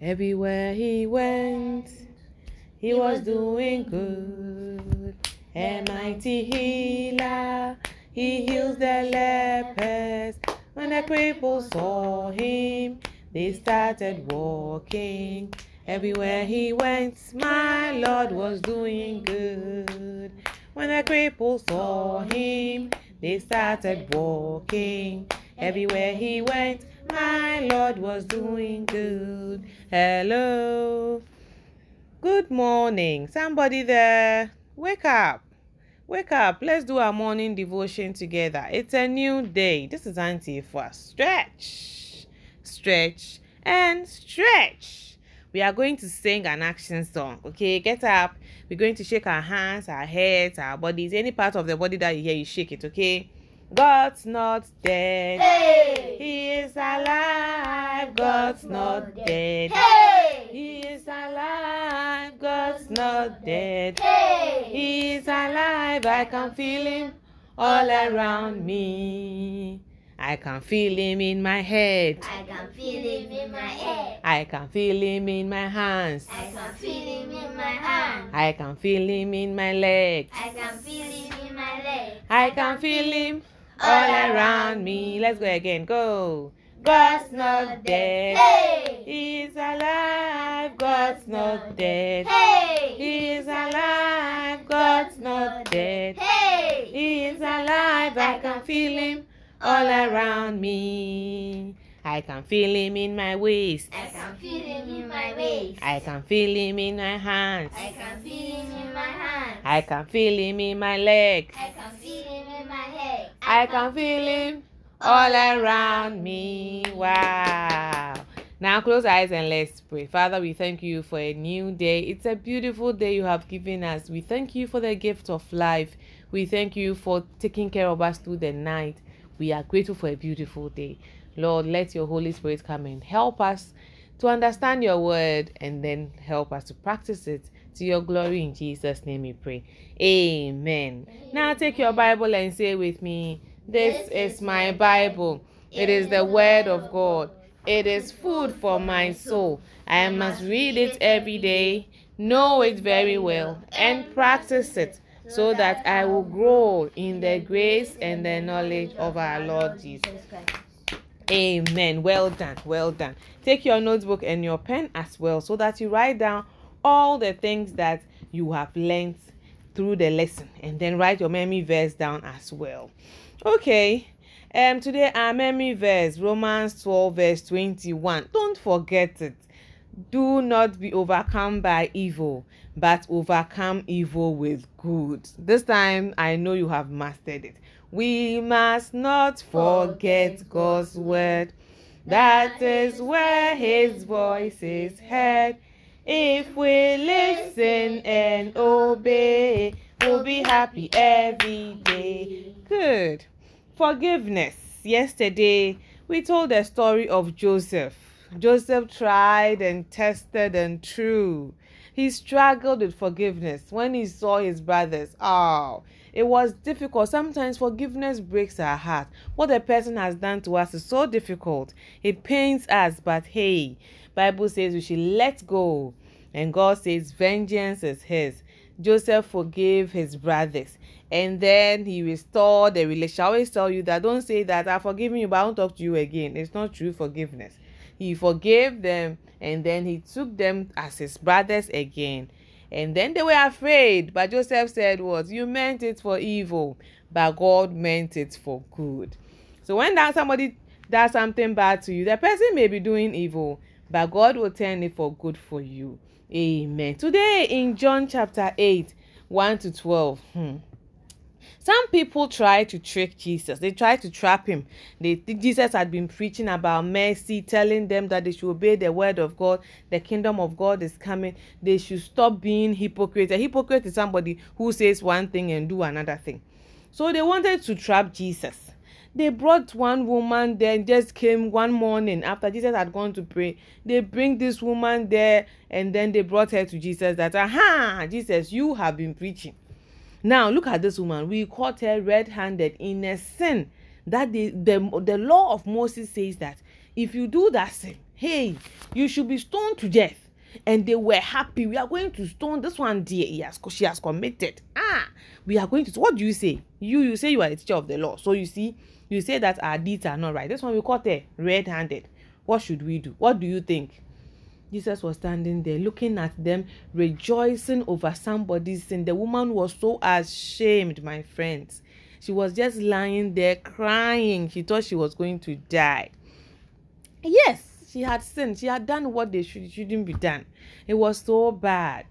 Everywhere he went, he was doing good. A mighty healer, he heals the lepers. When the cripples saw him, they started walking. Everywhere he went, my Lord was doing good. When the cripples saw him, they started walking. Everywhere he went, my Lord was doing good. Hello. Good morning. Somebody there. Wake up. Wake up. Let's do our morning devotion together. It's a new day. This is Auntie for stretch, stretch, and stretch. We are going to sing an action song. Okay, get up. We're going to shake our hands, our heads, our bodies, any part of the body that you hear, you shake it. Okay. God's not dead. Hey! He is alive. God's not dead. Hey! He is alive. God's not dead. Hey! He is alive. I can feel him all around me. I can feel him in my head. I can feel him in my head. I can feel him in my hands. I can feel him in my hand. I can feel him in my legs. I can feel him in my legs. I can feel him all around me. Let's go again. Go. God's not dead. Hey! He is alive. God's not dead. Hey! He is alive. God's not dead. Hey! He is alive. I can feel him all around me. I can feel him in my waist. I can feel him in my waist. I can feel him in my hands. I can feel him in my hand. I can feel him in my legs. I can feel him in my head. I can feel him all around me. Wow. Now close eyes and let's pray. Father, we thank you for a new day. It's a beautiful day you have given us. We thank you for the gift of life. We thank you for taking care of us through the night. We are grateful for a beautiful day. Lord, let your Holy Spirit come and help us to understand your word and then help us to practice it to your glory in Jesus' name we pray. Amen. Now take your Bible and say with me, This is my Bible. It is the word of God. It is food for my soul. I must read it every day, know it very well, and practice it so that I will grow in the grace and the knowledge of our Lord Jesus. Amen. Well done. Well done. Take your notebook and your pen as well so that you write down all the things that you have learned through the lesson and then write your memory verse down as well. Okay. Um today our memory verse Romans 12 verse 21. Don't forget it. Do not be overcome by evil, but overcome evil with good. This time I know you have mastered it. We must not forget God's word. That is where his voice is heard. If we listen and obey, we'll be happy every day. Good. Forgiveness. Yesterday, we told the story of Joseph. Joseph tried and tested and true. He struggled with forgiveness when he saw his brothers. Oh, it was difficult. Sometimes forgiveness breaks our heart. What a person has done to us is so difficult. It pains us, but hey, Bible says we should let go. And God says vengeance is his. Joseph forgave his brothers and then he restored the relationship. I always tell you that don't say that I've forgiven you, but I won't talk to you again. It's not true forgiveness. He forgave them and then he took them as his brothers again. And then they were afraid. But Joseph said, What? You meant it for evil, but God meant it for good. So when that somebody does something bad to you, the person may be doing evil, but God will turn it for good for you. Amen. Today in John chapter 8, 1 to 12. Hmm. Some people try to trick Jesus. They try to trap him. They Jesus had been preaching about mercy, telling them that they should obey the word of God. The kingdom of God is coming. They should stop being hypocrites. A hypocrite is somebody who says one thing and do another thing. So they wanted to trap Jesus. They brought one woman there just came one morning after Jesus had gone to pray. They bring this woman there and then they brought her to Jesus that, aha, Jesus, you have been preaching now look at this woman. We caught her red-handed in a sin that the, the, the law of Moses says that if you do that sin, hey you should be stoned to death and they were happy. We are going to stone this one dear. Has she has committed. Ah we are going to what do you say? You you say you are a teacher of the law. So you see you say that our deeds are not right. This one we caught her red-handed. What should we do? What do you think? Jesus was standing there looking at them rejoicing over somebody's sin. The woman was so ashamed my friends. She was just lying there crying. She thought she was going to die. Yes she had sinned. She had done what they should shouldn't be done. It was so bad.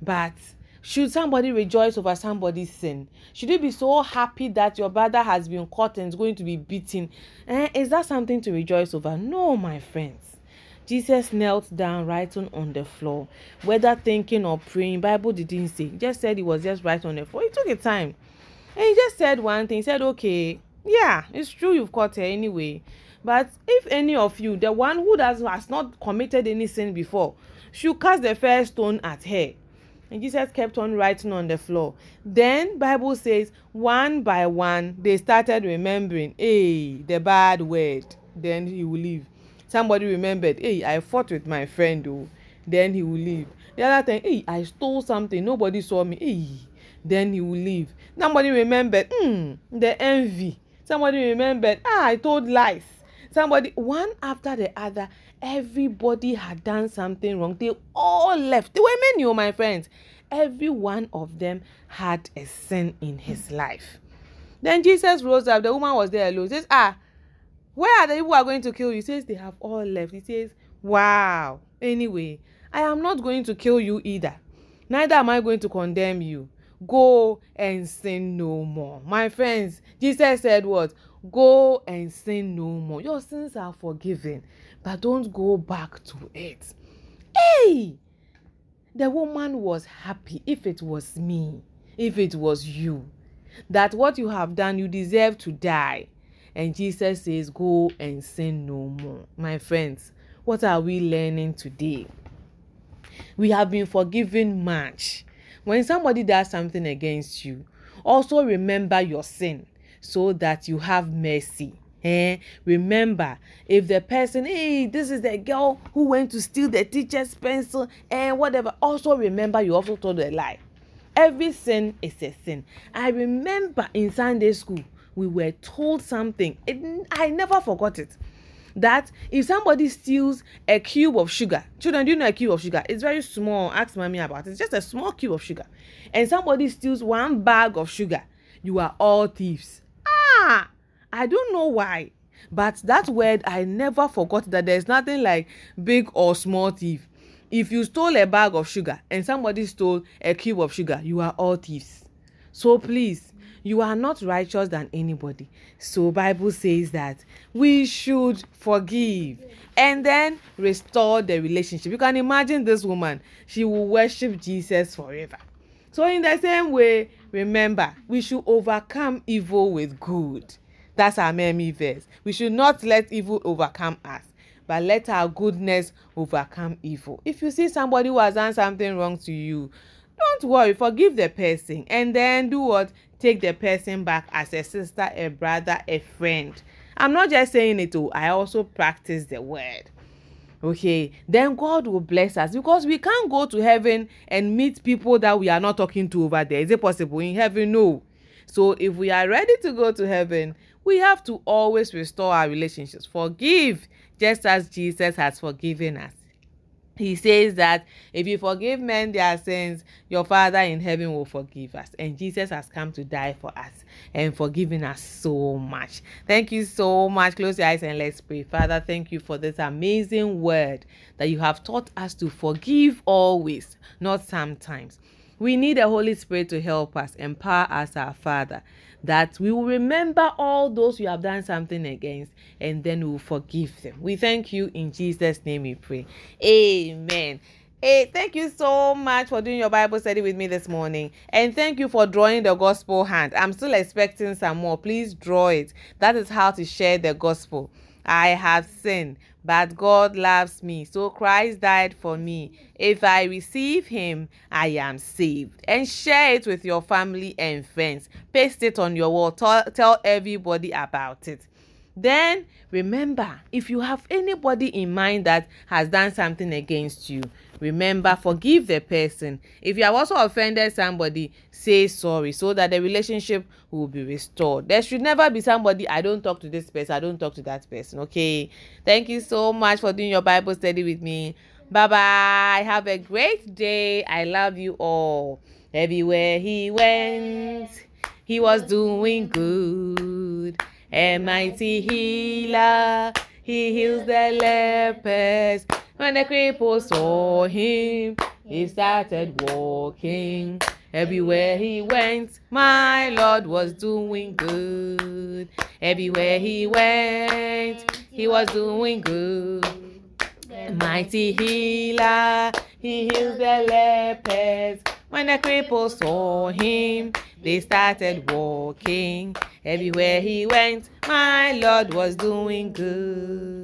But should somebody rejoice over somebody's sin? Should you be so happy that your brother has been caught and is going to be beaten? Eh, is that something to rejoice over? No my friends. Jesus knelt down writing on the floor. Whether thinking or praying bible didn't say. He just said he was just right on the floor. He took a time. And he just said one thing. He said okay yeah it's true you've caught her anyway But if any of you, the one who does has not committed any sin before, should cast the first stone at her. And Jesus kept on writing on the floor. Then Bible says, one by one, they started remembering, hey, the bad word. Then he will leave. Somebody remembered, hey, I fought with my friend, oh. Then he will leave. The other thing, hey, I stole something, nobody saw me, hey. Then he will leave. Somebody remembered, hmm, the envy. Somebody remembered, ah, I told lies somebody one after the other everybody had done something wrong. They all left. They were many oh my friends. Every one of them had a sin in his life. Then jesus rose up. The woman was there alone. Says ah where are the people who are going to kill you? He says they have all left. He says wow. Anyway i am not going to kill you either. Neither am i going to condemn you go and sin no more. My friends jesus said what? Go and sin no more. Your sins are forgiven but don't go back to it. Hey! The woman was happy if it was me if it was you that what you have done you deserve to die. And jesus says go and sin no more. My friends what are we learning today? We have been forgiven much when somebody does something against you also remember your sin so that you have mercy. Eh? Remember, if the person, hey, this is the girl who went to steal the teacher's pencil and whatever, also remember you also told a lie. Every sin is a sin. I remember in Sunday school, we were told something. It, I never forgot it. That if somebody steals a cube of sugar, children, do you know a cube of sugar? It's very small. Ask mommy about it. It's just a small cube of sugar. And somebody steals one bag of sugar, you are all thieves ah i don't know why but that word i never forgot that there's nothing like big or small thief if you stole a bag of sugar and somebody stole a cube of sugar you are all thieves so please you are not righteous than anybody. So bible says that we should forgive and then restore the relationship. You can imagine this woman. She will worship jesus forever. So in the same way remember we should overcome evil with good. That's our meme verse. We should not let evil overcome us but let our goodness overcome evil. If you see somebody who has done something wrong to you don't worry forgive the person and then do what? Take the person back as a sister a brother a friend. I'm not just saying it oh i also practice the word. Okay then god will bless us because we can't go to heaven and meet people that we are not talking to over there. Is it possible? In heaven no. So if we are ready to go to heaven we have to always restore our relationships. Forgive just as jesus has forgiven us he says that if you forgive men their sins, your Father in heaven will forgive us. And Jesus has come to die for us and forgiving us so much. Thank you so much. Close your eyes and let's pray. Father, thank you for this amazing word that you have taught us to forgive always, not sometimes. We need the Holy Spirit to help us, empower us, our Father that we will remember all those you have done something against and then we will forgive them. We thank you in Jesus' name we pray. Amen. Hey, thank you so much for doing your Bible study with me this morning. And thank you for drawing the gospel hand. I'm still expecting some more. Please draw it. That is how to share the gospel. I have sinned, but God loves me. So Christ died for me. If I receive him, I am saved. And share it with your family and friends. Paste it on your wall. Tell, tell everybody about it. then remember if you have anybody in mind that has done something against you remember forgive the person. If you have also offended somebody say sorry so that the relationship will be restored. There should never be somebody i don't talk to this person i don't talk to that person okay? Thank you so much for doing your bible study with me. Bye bye have a great day. I love you all. Everywhere he went he was doing good. A mighty healer. He heals the lepers when the cripple saw him, he started walking. Everywhere he went, my Lord was doing good. Everywhere he went, he was doing good. Mighty healer, he heals the lepers. When the cripple saw him, they started walking. Everywhere he went, my Lord was doing good.